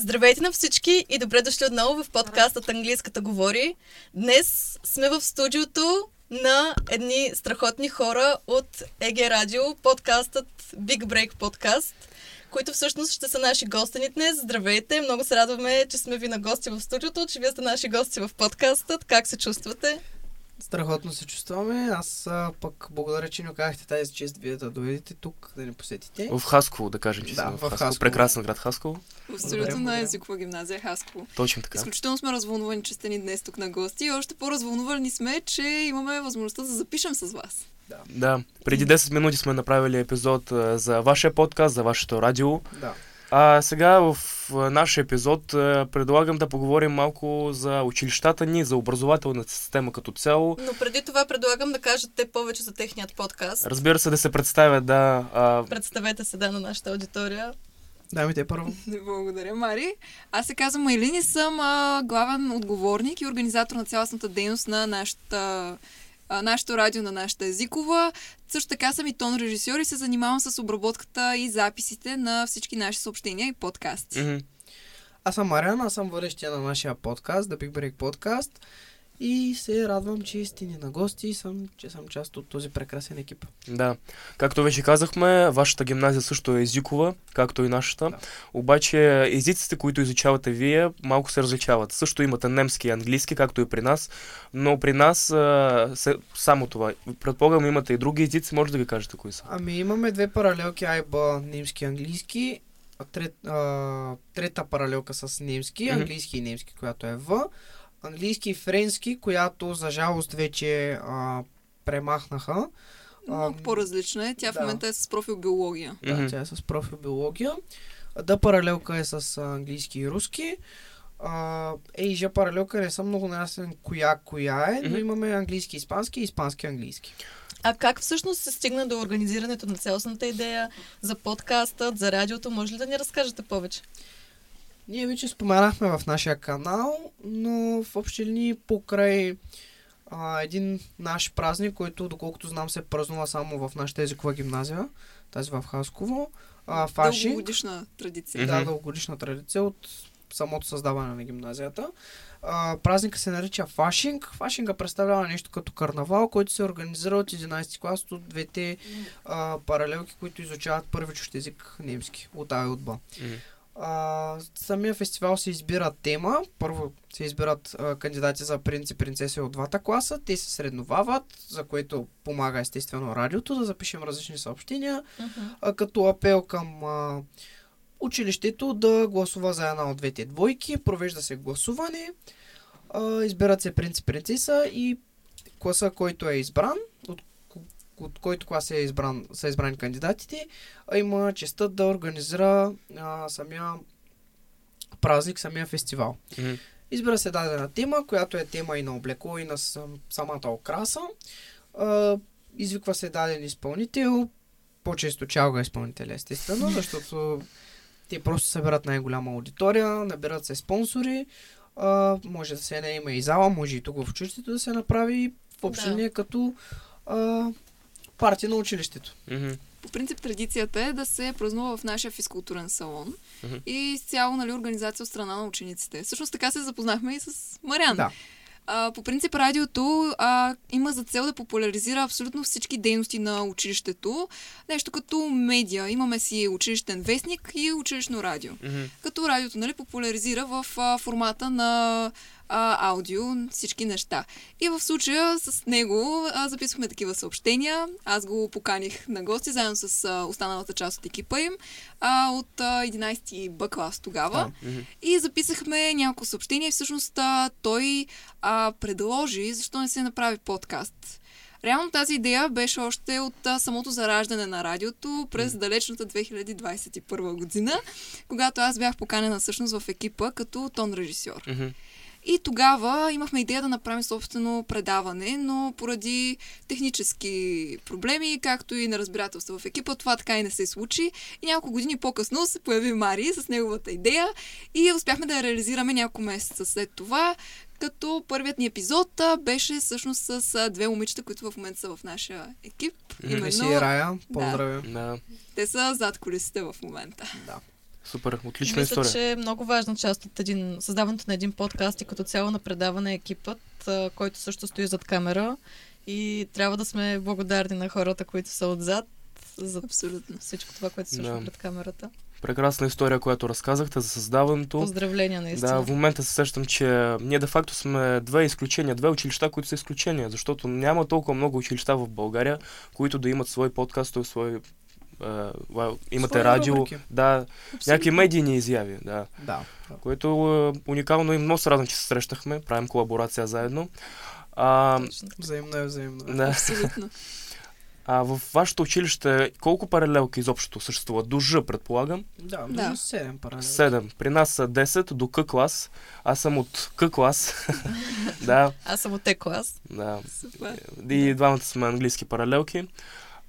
Здравейте на всички и добре дошли отново в подкастът Английската говори. Днес сме в студиото на едни страхотни хора от ЕГ Радио, подкастът Big Break подкаст, които всъщност ще са наши гостени днес. Здравейте! Много се радваме, че сме ви на гости в студиото, че вие сте наши гости в подкастът. Как се чувствате? Страхотно се чувстваме. Аз а, пък благодаря, че ни казахте тази чест вие да дойдете тук, да ни посетите. В Хасково, да кажем, че Да, сме в в Хасково. Хасково. Прекрасен град Хасково. В студиото на езикова гимназия Хасково. Точно така. Изключително сме развълнувани, че сте ни днес тук на гости и още по-развълнувани сме, че имаме възможността да запишем с вас. Да, преди 10 минути сме направили епизод а, за вашия подкаст, за вашето радио. Да. А сега в нашия епизод предлагам да поговорим малко за училищата ни, за образователната система като цяло. Но преди това предлагам да кажат те повече за техният подкаст. Разбира се, да се представят, да. А, Представете се да на нашата аудитория. Дайте първо. Благодаря, Мари. Аз се казвам Майлин и съм а, главен отговорник и организатор на цялостната дейност на нашата а, нашето радио на нашата езикова. Също така съм и тон режисьор и се занимавам с обработката и записите на всички наши съобщения и подкасти. мгм. Аз съм Мариан, аз съм водещия на нашия подкаст, The Big Break Podcast. И се радвам, че сте ни на гости и съм, че съм част от този прекрасен екип. Да. Както вече казахме, вашата гимназия също е езикова, както и нашата. Да. Обаче езиците, които изучавате вие, малко се различават. Също имате немски и английски, както и при нас, но при нас а, се, само това. Предполагам, имате и други езици, може да ги кажете кои са. Ами имаме две паралелки АИБА немски и английски. Трет, а, трета паралелка с немски, Мгм. английски и немски, която е В. Английски и френски, която за жалост вече а, премахнаха. А, по-различна е. Тя в да. момента е с профил биология. Да, тя е с профил биология. Да паралелка е с английски и руски. А, е и паралелка не съм много наясен коя коя е, но имаме английски, испански и испански английски. А как всъщност се стигна до организирането на цялостната идея за подкастът, за радиото? Може ли да ни разкажете повече? Ние вече споменахме в нашия канал, но в общи линии покрай а, един наш празник, който доколкото знам се празнува само в нашата езикова гимназия, тази в Хасково. А, Фашинг. Дългогодишна традиция. Да, дългогодишна традиция от самото създаване на гимназията. А, празника се нарича Фашинг. Фашинга представлява нещо като карнавал, който се организира от 11 клас от двете а, паралелки, които изучават първи чущ език немски, от А и от Б. Мгм. А, самия фестивал се избира тема. Първо се избират а, кандидати за принц и принцеси от двата класа. Те се средновават, за което помага естествено радиото да запишем различни съобщения а, като апел към а, училището да гласува за една от двете двойки. Провежда се гласуване, а, избират се принцип принцеса и класа, който е избран, от, от който клас е избран, са избрани кандидатите, а има честа да организира а, самия празник, самия фестивал. Мгм. Избира се дадена тема, която е тема и на облекло, и на сам, самата окраса. А, извиква се даден изпълнител, по-често чалга изпълнителя, естествено, защото те просто събират най-голяма аудитория, набират се спонсори, а, може да се не има и зала, може и тук в училището да се направи в общи Да. линии като а, партия на училището. По принцип традицията е да се празнува в нашия физкултурен салон Мгм. и с цяло нали, организация от страна на учениците. Всъщност така се запознахме и с Мариан. Да. А, по принцип радиото а, има за цел да популяризира абсолютно всички дейности на училището. Нещо като медиа. Имаме си училищен вестник и училищно радио. Мгм. Като радиото нали, популяризира в а, формата на а, аудио всички неща. И в случая с него а, записвахме такива съобщения. Аз го поканих на гости, заедно с а, останалата част от екипа им, а, от а, 11 Б клас тогава. Да. Мгм. И записахме няколко съобщения и всъщност а, той а, предложи защо не се направи подкаст. Реално тази идея беше още от а, самото зараждане на радиото през далечната 2021 година, когато аз бях поканена всъщност в екипа като тон режисьор. Мгм. И тогава имахме идея да направим собствено предаване, но поради технически проблеми, както и неразбирателство в екипа, това така и не се случи. И няколко години по-късно се появи Мари с неговата идея и успяхме да я реализираме няколко месеца след това, като първият ни епизод беше всъщност с две момичета, които в момента са в нашия екип. Мгм. Меси и Рая, поздравя. Да. те са зад колисите в момента. Да. Супер, отлична Мисля, история. че е много важна част от един, създаването на един подкаст и като цяло на предаване екипът, който също стои зад камера. И трябва да сме благодарни на хората, които са отзад за Абсолютно. всичко това, което се случва Да. пред камерата. Прекрасна история, която разказахте за създаването. Поздравления, наистина. Да, в момента се сещам, че ние де факто сме две изключения, две училища, които са изключения, защото няма толкова много училища в България, които да имат свой подкаст, свой ла- имате Свои радио, рубрики. да, някакви медийни изяви, да. Да. Което е уникално и много се радвам, че се срещнахме, правим колаборация заедно. А, Точно. Взаимно е, взаимно е. да. Абсолютно. а в вашето училище колко паралелки изобщо съществуват? До Ж, предполагам. Да, Да. да. 7 паралелки. Седем. При нас са 10 до К клас. Аз съм от К клас. да, Аз съм от Е клас. да. Супер. И двамата сме английски паралелки.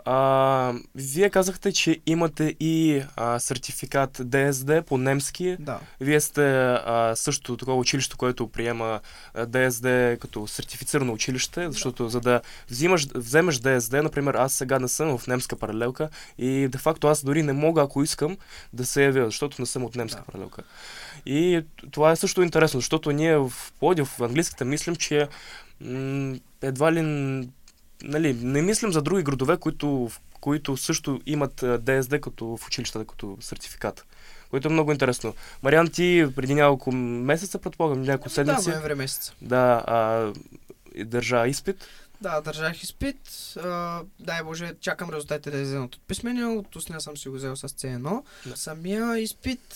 А, вие казахте, че имате и а, сертификат DSD по немски. Да. Вие сте а, също такова училище, което приема DSD като сертифицирано училище, защото за да взимаш, вземеш DSD, например, аз сега не съм в немска паралелка и де факто аз дори не мога, ако искам, да се явя, защото не съм от немска Да. паралелка. И това е също интересно, защото ние в Плодив, в английската, мислим, че м- едва ли нали, не мислим за други градове, които, които също имат DSD като в училищата, като сертификат. Което е много интересно. Мариан, ти преди няколко месеца, предполагам, няколко седмици, Да, ноември месец. да, а, държа изпит. Да, държах изпит. А, дай Боже, чакам резултатите да излезнат от писмения. От устния съм си го взел с C1. Да. Самия изпит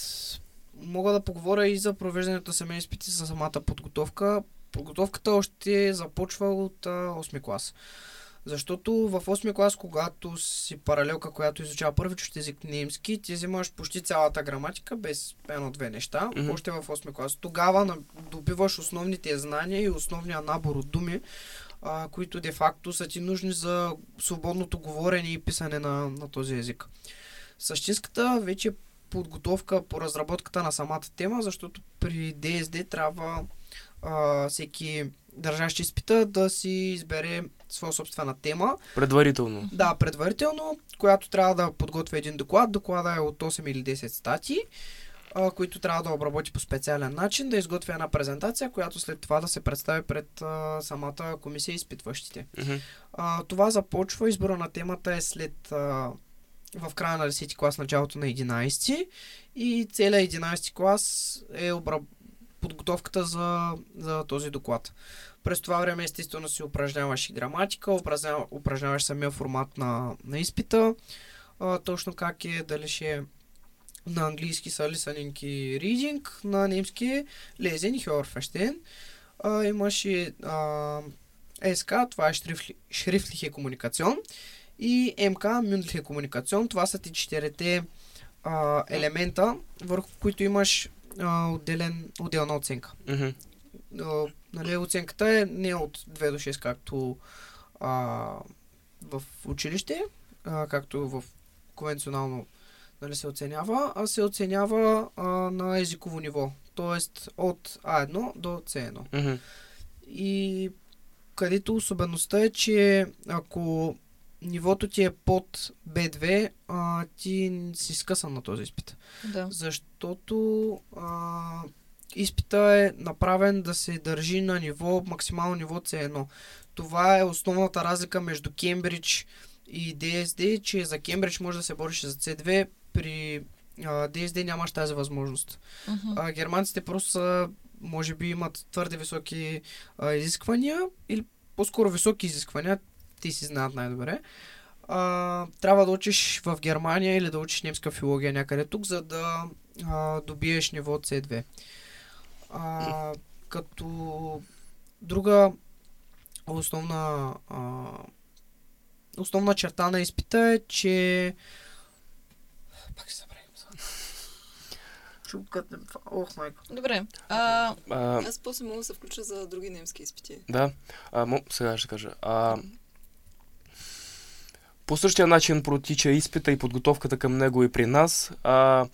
мога да поговоря и за провеждането на самия изпит и за самата подготовка. Подготовката още започва от а, 8 клас. Защото в 8 клас, когато си паралелка, която изучава първи чужд език немски, ти взимаш почти цялата граматика без едно-две неща, Мгм. още в 8 клас. Тогава добиваш основните знания и основния набор от думи, а, които де-факто са ти нужни за свободното говорене и писане на, на този език. Същинската вече подготовка по разработката на самата тема, защото при DSD трябва а, всеки държащ изпита да си избере своя собствена тема. Предварително. Да, предварително, която трябва да подготвя един доклад. Доклада е от 8 или 10 статии, а, които трябва да обработи по специален начин, да изготвя една презентация, която след това да се представи пред а, самата комисия и изпитващите. Мгм. А, това започва, избора на темата е след а, в края на 10 клас, началото на 11 и целият 11 клас е обра... подготовката за, за този доклад. През това време естествено си упражняваш и граматика, упражняваш, упражняваш самия формат на, на изпита, а, точно как е, дали ще е на английски са listening и reading, на немски е lesen и hörverstehen. Имаш и а, СК, това е шрифтliche комуникацион и МК, mündliche комуникацион. Това са ти четирите а, елемента, върху които имаш а, отделен, отделна оценка. Мгм. А, нали, оценката е не от 2 до 6, както а, в училище, а, както в конвенционално нали, се оценява, а се оценява а, на езиково ниво. Тоест от А1 до C1. Мгм. И където особеността е, че ако нивото ти е под B2, а, ти си скъсан на този изпит. Да. Защото а, изпита е направен да се държи на ниво, максимално ниво C1. Това е основната разлика между Кембридж и DSD, че за Кембридж може да се бориш за C2, при а, DSD нямаш тази възможност. Мгм. А, германците просто са, може би имат твърде високи а, изисквания или по-скоро високи изисквания, ти си знаят най-добре. А, трябва да учиш в Германия или да учиш немска филология някъде тук, за да а, добиеш ниво C2. А, като друга основна а, основна черта на изпита е, че пак се. Чупката. Ох, майко. Добре. А, А, Аз после мога да се включа за други немски изпити. да, а, мо, сега ще кажа. А, По същия начин протича изпита и подготовката към него и при нас. А,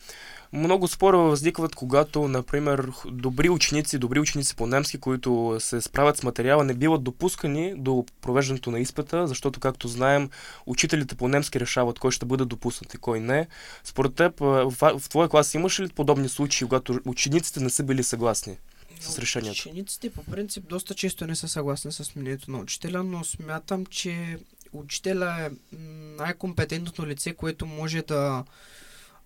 много спорове възникват, когато, например, добри ученици, добри ученици по немски, които се справят с материала, не биват допускани до провеждането на изпита, защото, както знаем, учителите по немски решават кой ще бъде допуснат и кой не. Според теб, в, в твоя клас имаш ли подобни случаи, когато учениците не са били съгласни? с решението. Учениците по принцип доста често не са съгласни с мнението на учителя, но смятам, че учителя е най-компетентното лице, което може да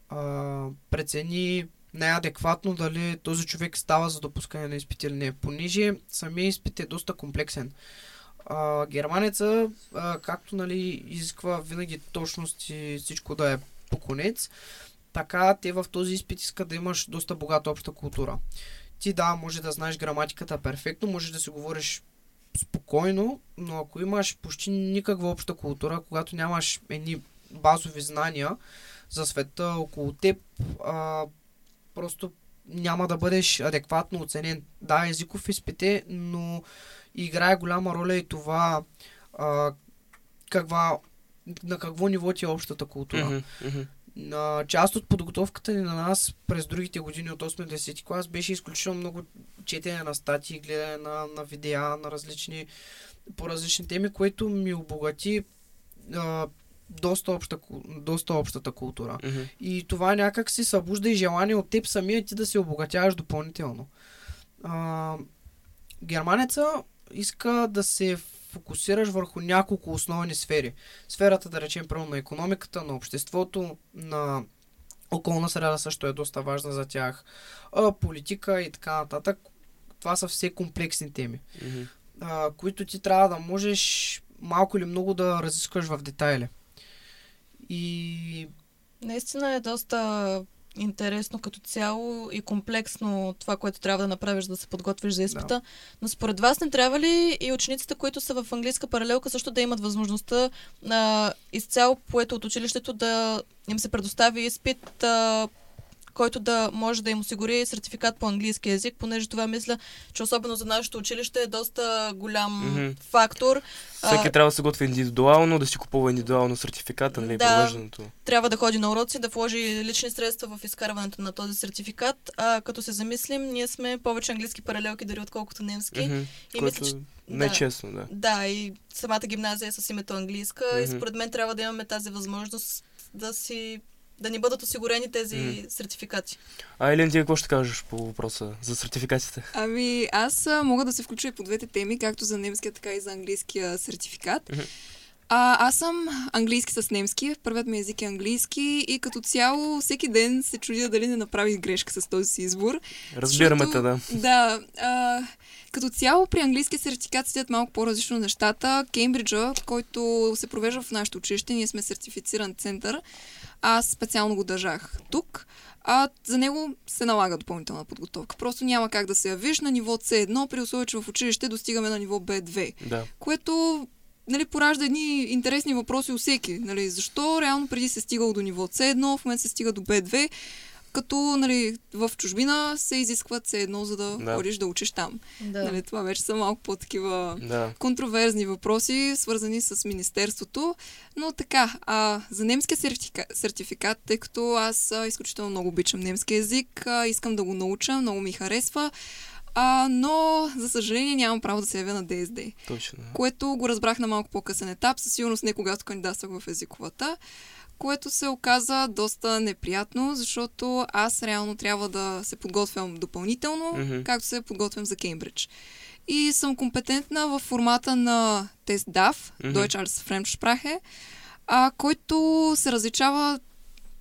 а, прецени най-адекватно дали този човек става за допускане на изпит или не. Понеже самия изпит е доста комплексен. А, германеца, а, както нали, изисква винаги точност и всичко да е по конец, така те в този изпит искат да имаш доста богата обща култура. Ти да, може да знаеш граматиката перфектно, можеш да си говориш спокойно, но ако имаш почти никаква обща култура, когато нямаш едни базови знания за света около теб, а, просто няма да бъдеш адекватно оценен. Да, езиков изпит е, но играе голяма роля и това а, каква, на какво ниво ти е общата култура. Мгм, мгм. На част от подготовката ни на нас през другите години от 8-10 клас беше изключително много четене на статии, гледане на, на видеа, на различни, по различни теми, което ми обогати а, доста, обща, доста общата култура. Мгм. И това някак си събужда и желание от теб самия ти да се обогатяваш допълнително. А, германеца иска да се фокусираш върху няколко основни сфери. Сферата, да речем, първо на економиката, на обществото, на околна среда също е доста важна за тях, а, политика и така нататък. Това са все комплексни теми, Мгм. а, които ти трябва да можеш малко или много да разискваш в детайли. И Наистина е доста интересно като цяло и комплексно това, което трябва да направиш, да се подготвиш за изпита. Но според вас не трябва ли и учениците, които са в английска паралелка, също да имат възможността на изцяло поето от училището да им се предостави изпит, а, който да може да им осигури сертификат по английски язик, понеже това мисля, че особено за нашето училище е доста голям Мгм. фактор. Всеки А, трябва да се готви индивидуално, да си купува индивидуално сертификата, нали, Да. провеждането. трябва да ходи на уроци, да вложи лични средства в изкарването на този сертификат. А като се замислим, ние сме повече английски паралелки, дори отколкото немски. Мгм. И Което мисля, че- не е да. честно, да. Да, и самата гимназия е с името английска. И Мгм. според мен трябва да имаме тази възможност да си да ни бъдат осигурени тези Мгм. сертификати. А, Елен, ти какво ще кажеш по въпроса за сертификатите? Ами, аз а, мога да се включа и по двете теми, както за немския, така и за английския сертификат. Мгм. А, аз съм английски с немски, първият ми език е английски и като цяло всеки ден се чудя дали не направих грешка с този си избор. Разбираме те, да. Да. А, като цяло при английски сертификат седят малко по-различно нещата. Кембриджа, който се провежда в нашето училище, ние сме сертифициран център. Аз специално го държах тук. А за него се налага допълнителна подготовка. Просто няма как да се явиш на ниво C1, при условие, че в училище достигаме на ниво B2 Да. което нали, поражда едни интересни въпроси у всеки. Нали, защо реално преди се стигало до ниво C1, в момента се стига до B2, като нали, в чужбина се изисква C1, за да, Да. ходиш да учиш там. Да. Нали, това вече са малко по-такива Да. контроверзни въпроси, свързани с Министерството. Но така, а, за немския сертифика, сертификат, тъй като аз а, изключително много обичам немски язик, а, искам да го науча, много ми харесва, а, но за съжаление нямам право да се явя на ДСД Точно. което го разбрах на малко по-късен етап, със сигурност не когато кандидатствах в езиковата, което се оказа доста неприятно, защото аз реално трябва да се подготвям допълнително, mm-hmm. както се подготвям за Кембридж. И съм компетентна в формата на тест DAF, Мгм. Deutsch als Fremdsprache, а, който се различава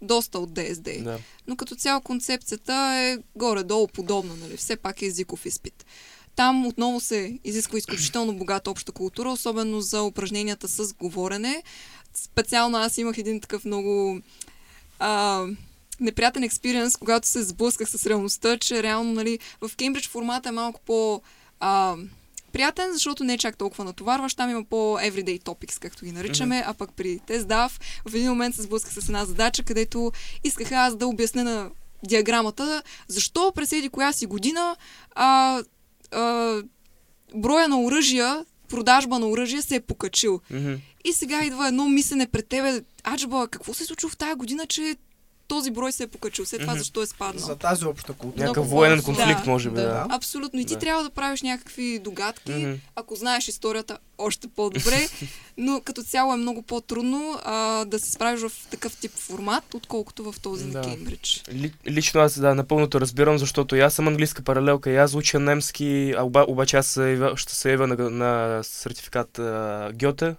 доста от ДСД Да. но като цяло концепцията е горе-долу подобна, нали? Все пак е езиков изпит. Там отново се изисква изключително богата обща култура, особено за упражненията с говорене. Специално аз имах един такъв много а, неприятен експириенс, когато се сблъсках с реалността, че реално нали, в Кембридж формата е малко по... А, приятен, защото не е чак толкова натоварващ. Там има по-everyday topics, както ги наричаме, а пък при TestDAV в един момент се сблъсках с една задача, където искаха аз да обясня на диаграмата защо през еди коя си година а, а, броя на оръжия продажба на оръжие се е покачил. Мгм. И сега идва едно мислене пред тебе, аджба, какво се е случило в тази година, че този брой се е покачил, след това защо е спаднал. За тази обща култура. Някакъв военен конфликт, Да, може би, да. да. Абсолютно. И ти Да. трябва да правиш някакви догадки. Мгм. Ако знаеш историята, още по-добре. Но като цяло е много по-трудно а, да се справиш в такъв тип формат, отколкото в този Да. на Кембридж. Ли, лично аз да, напълно те разбирам, защото и аз съм английска паралелка, и аз уча немски, а оба, обаче аз ще се явя на, на сертификат а, Гьоте.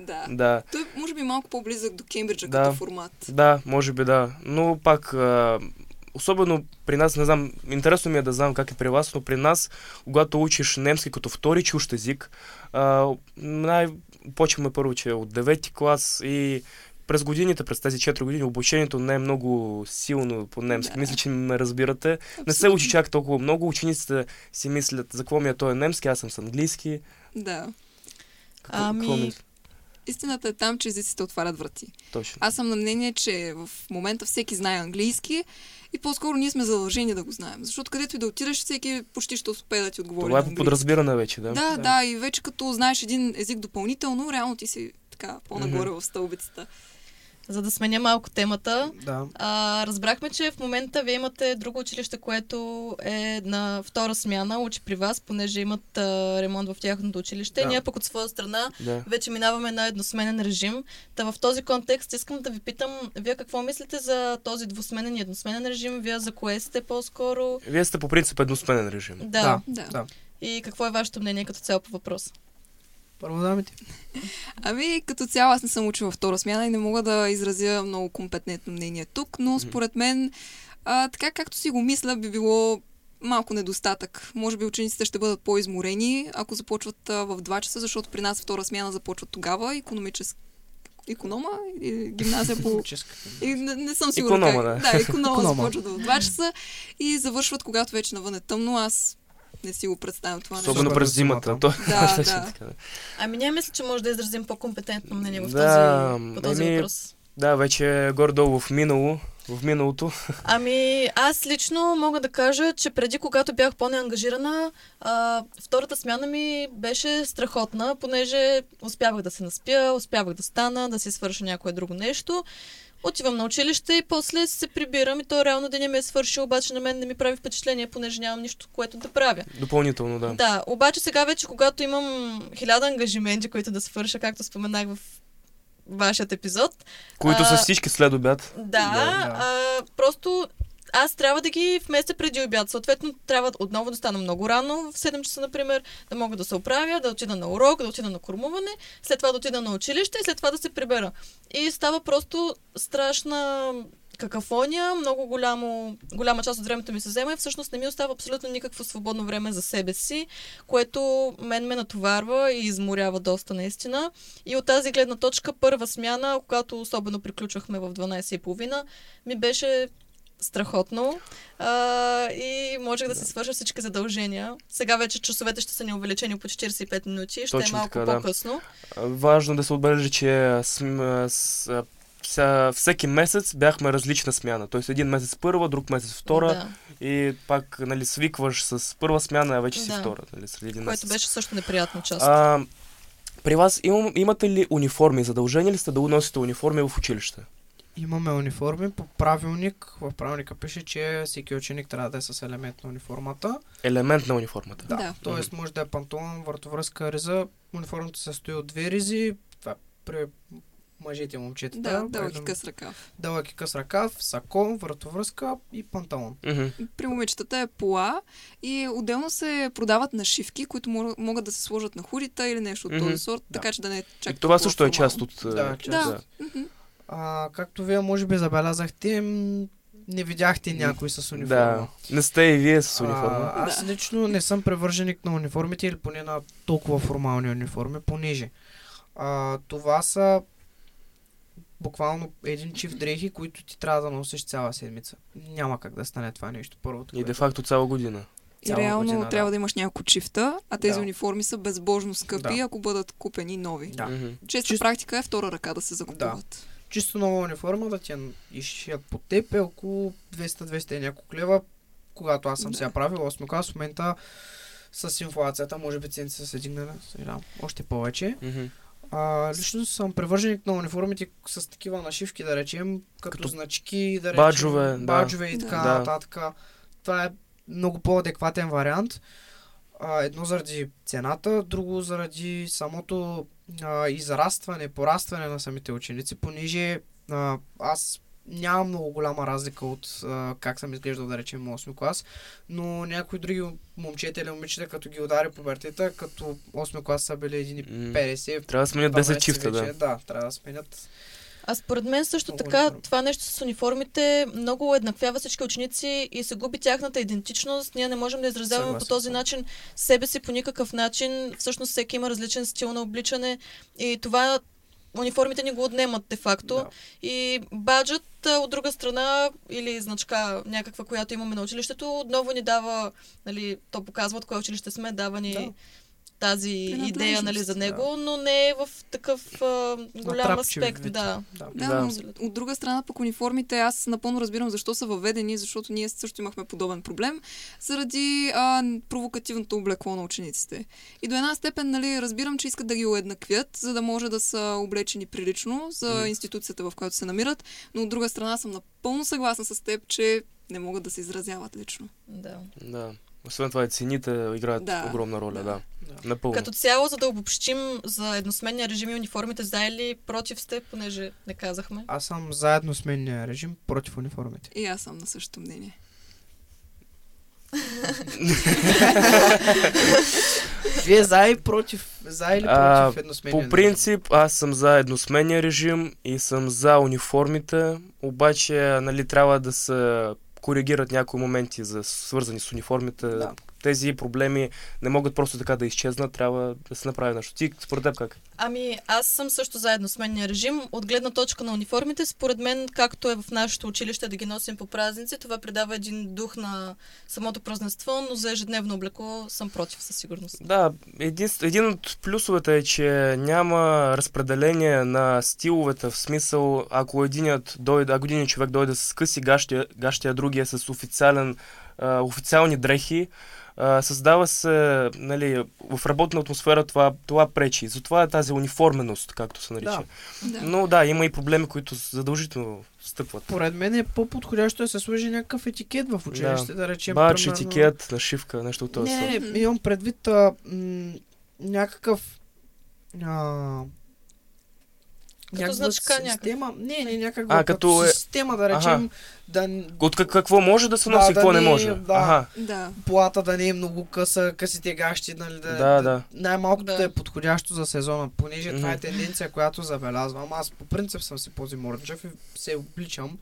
Да. Да, Той може би е малко по-близък до Кембриджа Да. като формат. да, може би да. Но пак, а, особено при нас, не знам, интересно ми е да знам как е при вас, но при нас, когато учиш немски като втори чужд език, а, най- почваме първо, че от 9 клас и през годините, през тези 4 години, обучението не е много силно по немски. Да. Мисля, че ме разбирате. Не се учи чак толкова много. Учениците си мислят за какво ми е той немски, аз съм с английски. Да. Какво, Ами, какво? Истината е там, че езиците отварят врати. Точно. Аз съм на мнение, че в момента всеки знае английски и по-скоро ние сме задължени да го знаем. Защото където и да отидеш, всеки почти ще успее да ти отговори. Това е по подразбиране вече, да. Да, да, да, и вече като знаеш един език допълнително, реално ти си така по-нагоре в стълбицата. За да сменя малко темата, Да. а, разбрахме, че в момента вие имате друго училище, което е на втора смяна, учи при вас, понеже имат а, ремонт в тяхното училище. Да. Ние пък от своя страна да. вече минаваме на едносменен режим. Та в този контекст искам да ви питам, вие какво мислите за този двусменен и едносменен режим? Вие за кое сте по-скоро? Вие сте по принцип едносменен режим. Да. Да. Да. И какво е вашето мнение като цяло по въпроса? Първо дамите. Ами, като цяло аз не съм учила втора смяна и не мога да изразя много компетентно мнение тук, но според мен, а, така както си го мисля, би било малко недостатък. Може би учениците ще бъдат по-изморени, ако започват а, в 2 часа, защото при нас втора смяна започва тогава, економически Иконома и гимназия по... И не, не съм сигурна Иконома, как. да. Да, иконома Иконома. започват в 2 часа и завършват, когато вече навън е тъмно. Аз не си го представям това нещо. Особено през зимата. зимата. То, Да, да. така. Ами ние мисля, че може да изразим по-компетентно мнение в Да, този, по този еми, въпрос. Да, вече горе-долу в минало. В миналото. Ами, аз лично мога да кажа, че преди, когато бях по-неангажирана, а, втората смяна ми беше страхотна, понеже успявах да се наспя, успявах да стана, да си свърша някое друго нещо. Отивам на училище и после се прибирам и то реално деня ми е свършил, обаче на мен не ми прави впечатление, понеже нямам нищо, което да правя. Допълнително, да. Да, обаче сега вече, когато имам хиляда ангажименти, които да свърша, както споменах в вашият епизод, Които А, са всички след обяд. да, Да. А, просто аз трябва да ги вместя преди обяд. Съответно, трябва отново да стана много рано, в 7 часа, например, да мога да се оправя, да отида на урок, да отида на кормуване, след това да отида на училище и след това да се прибера. И става просто страшна какафония, много голямо, голяма част от времето ми се взема и всъщност не ми остава абсолютно никакво свободно време за себе си, което мен ме натоварва и изморява доста наистина. И от тази гледна точка, първа смяна, когато особено приключвахме в 12.30, ми беше страхотно а, и можех да, си свърша всички задължения. Сега вече часовете ще са ни увеличени по 45 минути, ще Точно е малко така, да. по-късно. А, Важно да се отбележи, че см, с, вся, всеки месец бяхме различна смяна. Тоест един месец първа, друг месец втора Да, и пак нали, свикваш с първа смяна, а вече си Да. втора. Нали, след един което месец. беше също неприятна част. А, при вас имам, имате ли униформи? Задължени ли сте да носите униформи в училище? Имаме униформи. По правилник, в правилника пише, че всеки ученик трябва да е с елемент на униформата. Елемент на униформата. Да. Да. Тоест може да е панталон, въртовръзка, риза. Униформата се състои от две ризи. Това е при мъжете и момчетата. Да, дълъг и къс ръкав. Дълъг и къс ръкав, сако, въртовръзка и панталон. Мгм. При момичетата е пола и отделно се продават нашивки, които могат да се сложат на худите или нещо от Мгм. този сорт, Да. така че да не е чак И това също е част от... Да, а, част. Да. Мгм. А, както вие може би забелязахте, не видяхте някой с униформа. Да. Не сте и вие с униформа. А, аз Да. лично не съм привърженик на униформите или поне на толкова формални униформи, понеже а, това са буквално един чифт дрехи, които ти трябва да носиш цяла седмица. Няма как да стане това нещо. Първото. И де факто цяла година. И реално година, да. трябва да имаш няколко чифта, а тези Да. униформи са безбожно скъпи, Да. ако бъдат купени нови. Да. Честа Чист- практика е втора ръка да се закупуват. Чисто нова униформа да ти я изшият по теб е около 200-200 и няколко лева. Когато аз съм Да. сега правил 8 клас, в момента с инфлацията, може би цените са се дигнали, знам, още повече. Мгм. А, лично съм привърженик на униформите с такива нашивки, да речем, като, Като значки, да речем, баджове, да. баджове и така Да. нататък. Това е много по-адекватен вариант. А, едно заради цената, друго заради самото а, израстване, порастване на самите ученици, понеже а, аз нямам много голяма разлика от а, как съм изглеждал, да речем, 8 клас, но някои други момчета или момичета, като ги удари пубертета, като 8 клас са били 1,50. М, Трябва да сменят 10 чифта, да. Да, трябва да сменят. А според мен също Много така, униформи. това нещо с униформите много еднаквява всички ученици и се губи тяхната идентичност. Ние не можем да изразяваме Съгласен по този начин себе си по никакъв начин. Всъщност всеки има различен стил на обличане и това униформите ни го отнемат де-факто. Да. И баджът от друга страна или значка някаква, която имаме на училището, отново ни дава, нали, то показва от кое училище сме, дава ни Да. Тази идея нали, за да. него, но не е в такъв а, голям Натрапчив аспект. вид. Да. Да. Да, Да. но от, друга страна пък униформите, аз напълно разбирам защо са въведени, защото ние също имахме подобен проблем, заради а, провокативното облекло на учениците. И до една степен, нали, разбирам, че искат да ги уеднаквят, за да може да са облечени прилично за институцията, в която се намират, но от друга страна съм напълно съгласна с теб, че не могат да се изразяват лично. Да. Да. Освен това и цените играят Да, огромна роля, да. да. Да. Напълно. Като цяло, за да обобщим за едносменния режим и униформите, за или против сте, понеже не казахме. Аз съм заедно с менния режим против униформите. И аз съм на същото мнение. Вие за и против, за или А, против едносменния По принцип, аз съм за едносменния режим и съм за униформите, обаче нали, трябва да се коригират някои моменти, за, свързани с униформите. Да. Тези проблеми не могат просто така да изчезнат, трябва да се направи нещо. Ти, според теб как? Ами, аз съм също за едносменния режим. От гледна точка на униформите, според мен, както е в нашето училище да ги носим по празници, това придава един дух на самото празненство, но за ежедневно облекло съм против със сигурност. Да, един, един от плюсовете е, че няма разпределение на стиловете, в смисъл, ако единият, дойде, ако един човек дойде с къси гащи, гащи а другия с официален, а, официални дрехи, а, създава се, нали, в работна атмосфера това, това пречи. Затова е тази униформеност, както се нарича. Да. Да. Но да, има и проблеми, които задължително стъпват. Поред мен е по-подходящо да се сложи някакъв етикет в училище, да, речем. Бач, примерно- етикет, нашивка, нещо от този Не, сорт. не, имам предвид а, м- някакъв а, някаква значка система, не, не, някаква А, като, като е- система, да речем, да, н- От как, какво може да се Да, носи, да какво не не- може. да. Ага, Да. плата да не е много къса, късите гащи, нали, да, Да, да. най-малкото Да. да. е подходящо за сезона, понеже това е тенденция, която забелязвам. Аз по принцип съм си по-зиморничав и се обличам,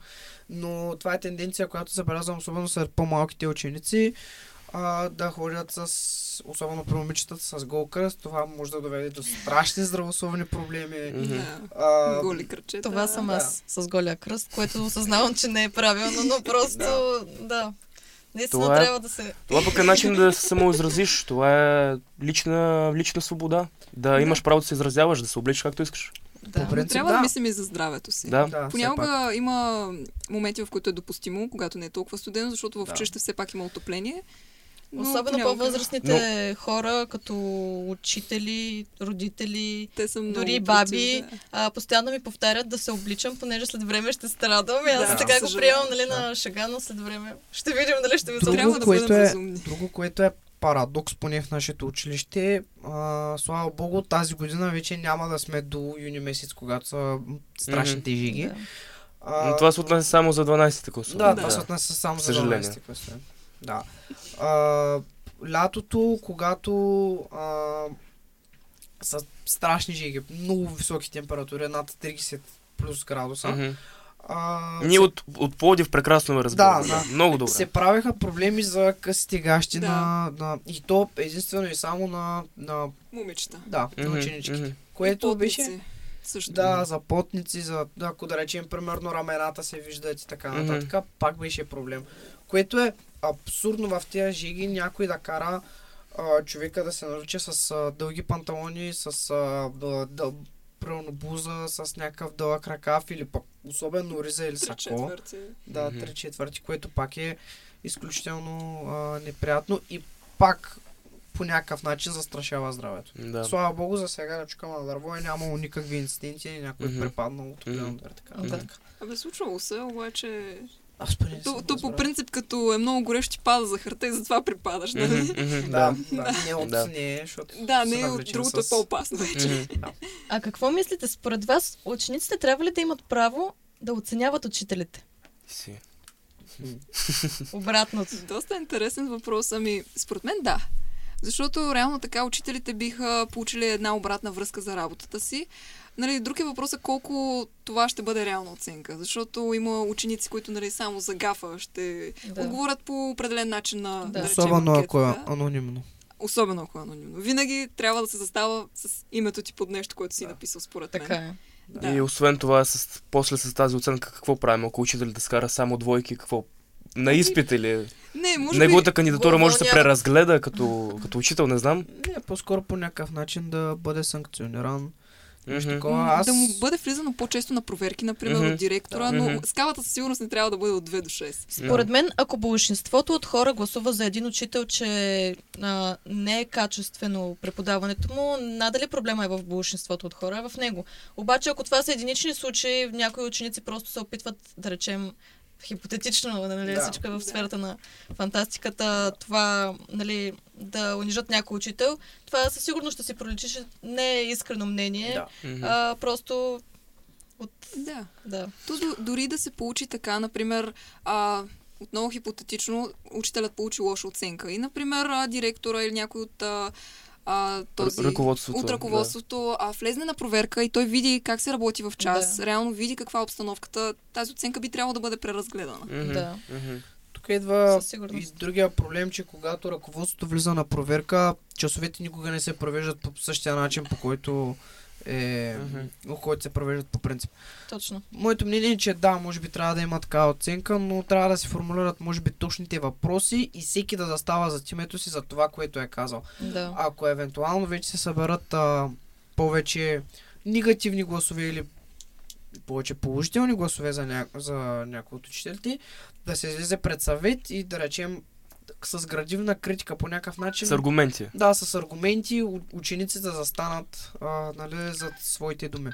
но това е тенденция, която забелязвам особено сред по-малките ученици, а, да ходят с, особено при момичетата с гол кръст. Това може да доведе до страшни здравословни проблеми. Да. А, Голи кръчета. Това съм да. аз с голия кръст, което осъзнавам, че не е правилно, но просто, да. Наистина Това е- трябва да се... Това пък е начин да се самоизразиш. Това е лична, лична свобода. Да, Да. имаш право да се изразяваш, да се обличаш както искаш. Да. По принцип, Трябва да. да. мислим и за здравето си. Да. да. Понякога има моменти, в които е допустимо, когато не е толкова студено, защото в Да. училище все пак има отопление. Но Особено понякога по-възрастните хора, като учители, родители, Те са много дори против, баби, да. а, постоянно ми повтарят да се обличам, понеже след време ще страдам. И аз Да, така го приемам нали, на шега, но след време ще видим дали ще Друго, Трябва да бъдем е- разумни. Друго, което е парадокс, поне в нашето училище, а, слава богу, тази година вече няма да сме до юни месец, когато са страшните жиги. Да. А, Но това се отнася само за 12-те класове. Да, Да. това се отнася само за Съжаление. 12 класове. Да. А, лятото, когато а, са страшни жиги, много високи температури, над 30 плюс градуса. А, Ние се, от, от Пловдив прекрасно ме разбираме. Да, Много добре. се правеха проблеми за късите гащи Да. на, на... И то единствено и само на... на Момичета. да, на Мгм, ученичките. мгм. Което беше... Също. Да, за потници, за, ако да речем, примерно рамената се виждат и така нататък, пак беше проблем. Което е абсурдно в тези жиги някой да кара а, човека да се навлича с а, дълги панталони, с а, да, примерно блуза, с някакъв дълъг ръкав или пък особено риза или сако. четвърти. Да, три четвърти, което пак е изключително а, неприятно и пак по някакъв начин застрашава здравето. Да. Слава богу, за сега да чукам на дърво е нямало никакви инциденти, някой е Мгм. препаднал от. Така, Да. така. Абе, случвало се, обаче... Аз поне не То, то по принцип, като е много горещо, ти пада захарта и затова припадаш, нали? Мгм, мгм, Да, Да. да. Не от Да. не, защото Да, не, от другото е с- по-опасно вече. Мгм. А какво мислите? Според вас, учениците трябва ли да имат право да оценяват учителите? Си. Обратното. Доста интересен въпрос. Ами, според мен да. Защото реално така учителите биха получили една обратна връзка за работата си. Нали, друг е въпросът колко това ще бъде реална оценка. Защото има ученици, които нали, само за гафа ще Да. отговорят по определен начин на Да. да. речем, Особено ако е анонимно. Особено ако е анонимно. Винаги трябва да се застава с името ти под нещо, което си Да. написал според Така мен. е. Да. И освен това, с, после с тази оценка, какво правим? Ако учителите скара само двойки, какво? На изпит или... Не, може Неговата би... кандидатура може да се преразгледа като, като учител, не знам. Не, по-скоро по някакъв начин да бъде санкциониран. Нещо такова. Аз... Да му бъде влизано по-често на проверки, например, Мгм. от директора, Да. но скалата със сигурност не трябва да бъде от 2 до 6. Според мен, ако большинството от хора гласува за един учител, че а, не е качествено преподаването му, надали проблема е в большинството от хора, е в него. Обаче, ако това са единични случаи, някои ученици просто се опитват, да речем, хипотетично, нали, Да. всичко е в сферата на фантастиката, това, нали, да унижат някой учител, това със сигурност ще си проличи, че не е искрено мнение, Да. А просто от... Да. Да. То до- дори да се получи така, например, а, отново хипотетично, учителят получи лоша оценка. И, например, а, директора или някой от а, а, този... Ръководството, От ръководството а, влезне на проверка и той види как се работи в час, Да. реално види каква е обстановката, тази оценка би трябвало да бъде преразгледана. Мгм. Да. Мгм. Тук идва и другия проблем, че когато ръководството влиза на проверка, часовете никога не се провеждат по същия начин, по който е, по който се провеждат по принцип. Точно. Моето мнение е, че да, може би трябва да има такава оценка, но трябва да се формулират, може би, точните въпроси и всеки да застава за името си за това, което е казал. Да. Ако евентуално вече се съберат а, повече негативни гласове или повече положителни гласове за, ня... за някои от учителите, да се излезе пред съвет и да речем с градивна критика по някакъв начин. С аргументи. Да, с аргументи у- учениците да застанат а, нали, зад своите думи.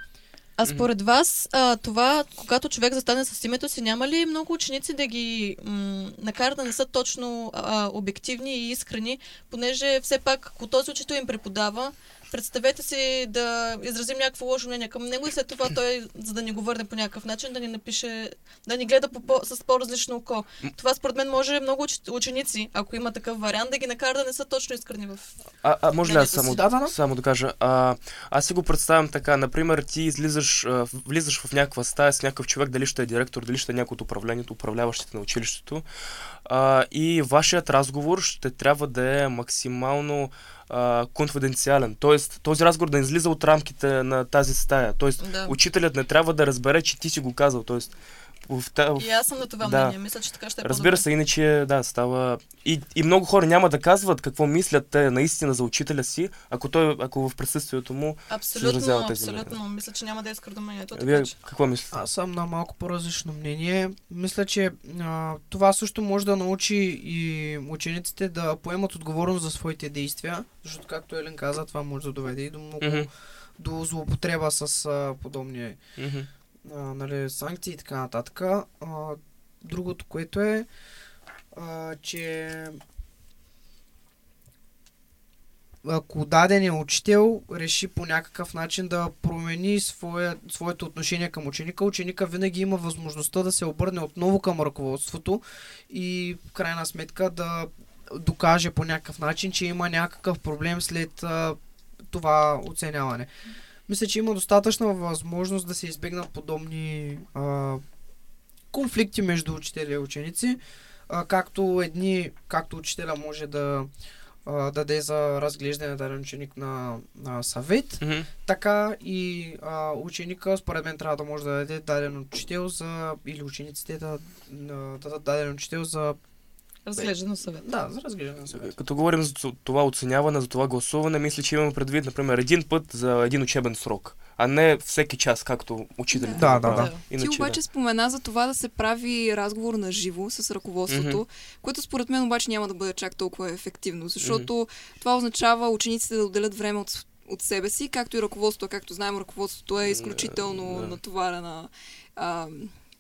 А според вас, а, това, когато човек застане с името си, няма ли много ученици да ги м- накарат да не са точно а, обективни и искрени, понеже все пак, ако този учител им преподава, представете си да изразим някакво лошо мнение към него и след това той, за да ни го върне по някакъв начин, да ни напише, да ни гледа по, по, с по-различно око. Това според мен може много уч- ученици, ако има такъв вариант, да ги накара да не са точно искрени в... А, а може ли аз само, Да, да, да. само да кажа? А, аз си го представям така. Например, ти излизаш, влизаш в някаква стая с някакъв човек, дали ще е директор, дали ще е някой от управлението, управляващите на училището. А, и вашият разговор ще трябва да е максимално а, конфиденциален. Тоест, този разговор да излиза от рамките на тази стая. Тоест, Да. учителят не трябва да разбере, че ти си го казал. Тоест, в, та- в, И аз съм на това Да. мнение. Мисля, че така ще е Разбира по-добре. се, иначе да, става. И, и много хора няма да казват какво мислят те наистина за учителя си, ако той, ако в присъствието му. Абсолютно, изразява тези абсолютно. Мисля, че няма да е скърдомението. Вие Така че. какво мислите? Аз съм на малко по-различно мнение. Мисля, че а, това също може да научи и учениците да поемат отговорност за своите действия, защото, както Елен каза, това може да доведе и до много Мгм, до злоупотреба с а, подобни мгм, а, нали, санкции и така нататък. А, другото, което е, а, че ако даденият учител реши по някакъв начин да промени своя, своето отношение към ученика, ученика винаги има възможността да се обърне отново към ръководството и в крайна сметка да докаже по някакъв начин, че има някакъв проблем след а, това оценяване. Мисля, че има достатъчна възможност да се избегнат подобни а, конфликти между учители и ученици, а, както едни, както учителя може да а, даде за разглеждане даден ученик на, на съвет, мгм. така и а, ученика, според мен, трябва да може да даде даден учител за, или учениците да, да дадат даден учител за, Разглеждано съвет. да, за разглеждане на съвет. Като говорим за това оценяване, за това гласуване, мисля, че имаме предвид, например, един път за един учебен срок. а не всеки час, както учителите. Да, да, правят. да. Иначе, Ти обаче спомена за това да се прави разговор на живо с ръководството, Мгм. което според мен обаче няма да бъде чак толкова ефективно, защото това означава учениците да отделят време от, от себе си, както и ръководството. Както знаем, ръководството е изключително да. натоварена а,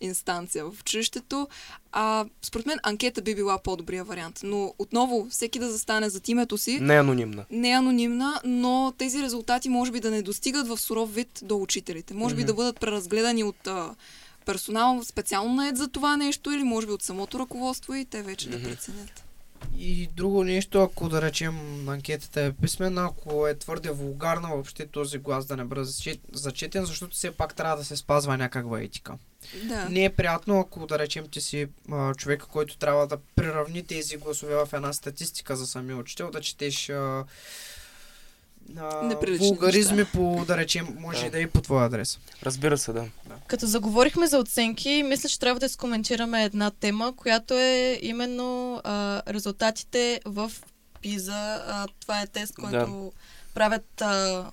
инстанция в училището. А според мен анкета би била по-добрия вариант. Но отново, всеки да застане зад името си. Не е анонимна. не е анонимна, но тези резултати може би да не достигат в суров вид до учителите. Може би Мгм. да бъдат преразгледани от а, персонал специално нает за това нещо или може би от самото ръководство и те вече да Мгм. преценят. И друго нещо, ако да речем анкетата е писмена, ако е твърде вулгарна, въобще този глас да не бъде зачет- зачетен, защото все пак трябва да се спазва някаква етика. Да. Не е приятно, ако да речем ти си а, човека, който трябва да приравни тези гласове в една статистика за самия учител, да четеш а, а, вулгаризми неща. по, да речем, може Да. и да е и по твой адрес. Разбира се, да. Като заговорихме за оценки, мисля, че трябва да изкоментираме една тема, която е именно а, резултатите в ПИЗа. А, това е тест, който правят а,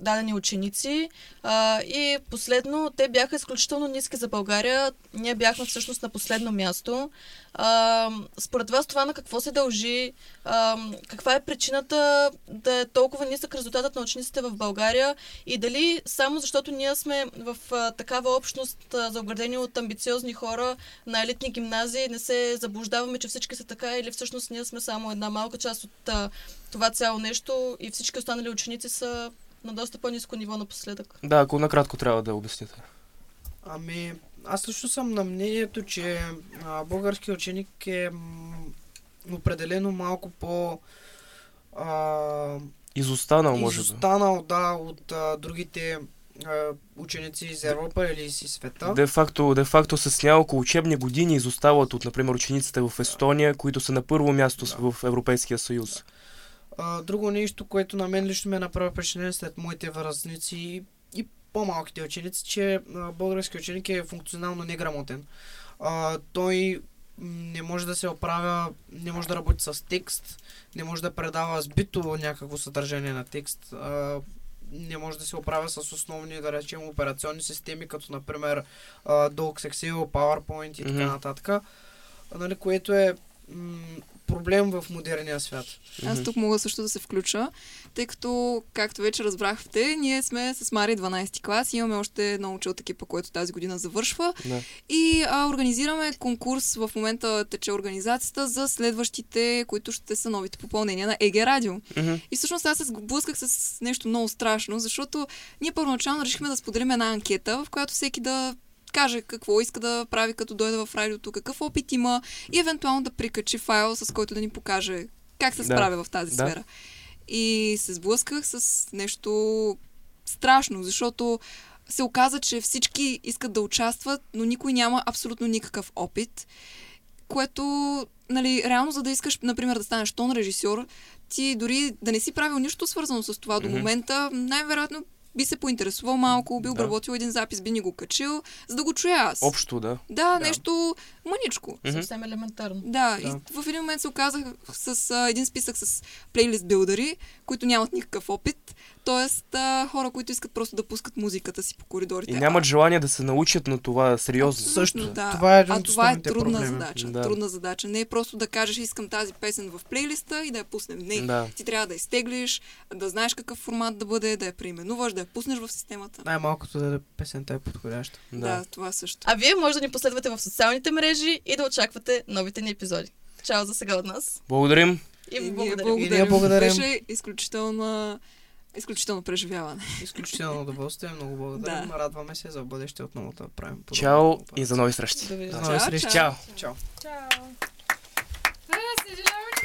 дадени ученици. А, и последно, те бяха изключително ниски за България. Ние бяхме всъщност на последно място. А, според вас това на какво се дължи? А, каква е причината да е толкова нисък резултатът на учениците в България? И дали само защото ние сме в а, такава общност, а, заоградени от амбициозни хора на елитни гимназии, не се заблуждаваме, че всички са така или всъщност ние сме само една малка част от а, това цяло нещо и всички останали ученици са на доста по-низко ниво напоследък. Да, ако накратко трябва да обясните. Ами, аз лично съм на мнението, че а, български ученик е м, определено малко по а, Изостанал, може би. изостанал, да, от а, другите а, ученици из Европа или из света. Де факто, де факто с няколко учебни години изостават от, например, учениците в Естония, които са на първо място с- в Европейския съюз. А, друго нещо, което на мен лично ме направи впечатление след моите връзници и, и по-малките ученици, че български ученик е функционално неграмотен. А, той не може да се оправя, не може да работи с текст, не може да предава сбито някакво съдържание на текст, а, не може да се оправя с основни, да речем, операционни системи, като например а, Docs, Excel, PowerPoint и така нататък, нали, което е м, проблем в модерния свят. Аз тук мога също да се включа, тъй като, както вече разбрахте, ние сме с Мари 12 клас, имаме още едно учил екипа, което тази година завършва Да. и а, организираме конкурс, в момента тече организацията за следващите, които ще са новите попълнения на ЕГ Радио. Мгм. И всъщност аз се сблъсках с нещо много страшно, защото ние първоначално решихме да споделим една анкета, в която всеки да каже какво иска да прави като дойде в радиото, какъв опит има и евентуално да прикачи файл, с който да ни покаже как се Да. справя в тази Да. сфера. И се сблъсках с нещо страшно, защото се оказа, че всички искат да участват, но никой няма абсолютно никакъв опит, което, нали, реално за да искаш, например, да станеш тон режисьор, ти дори да не си правил нищо свързано с това до Мгм. момента, най-вероятно би се поинтересувал малко, би Да. обработил един запис, би ни го качил, за да го чуя аз. Общо, да. Да, нещо мъничко. Мгм. Съвсем елементарно. Да, Да. и в един момент се оказах с а, един списък с плейлист билдъри, които нямат никакъв опит. Тоест, а, хора, които искат просто да пускат музиката си по коридорите. И нямат желание да се научат на това сериозно. Абсолютно, Също. Да. Това е а това е трудна проблеми. задача. Да. Трудна задача. Не е просто да кажеш, искам тази песен в плейлиста и да я пуснем. Не. Да. Ти трябва да изтеглиш, да знаеш какъв формат да бъде, да я преименуваш, да я пуснеш в системата. Най-малкото да песента е подходяща. Да, Да. това също. А вие може да ни последвате в социалните мрежи и да очаквате новите ни епизоди. Чао за сега от нас. Благодарим. И благодарим. И ние благодарим. Беше изключително, изключително преживяване. Изключително удоволствие, много благодарим. Да. Радваме се за бъдеще отново да правим. Чао и за нови срещи. Довиждане. До нови срещи. Чао. Чао. Чао.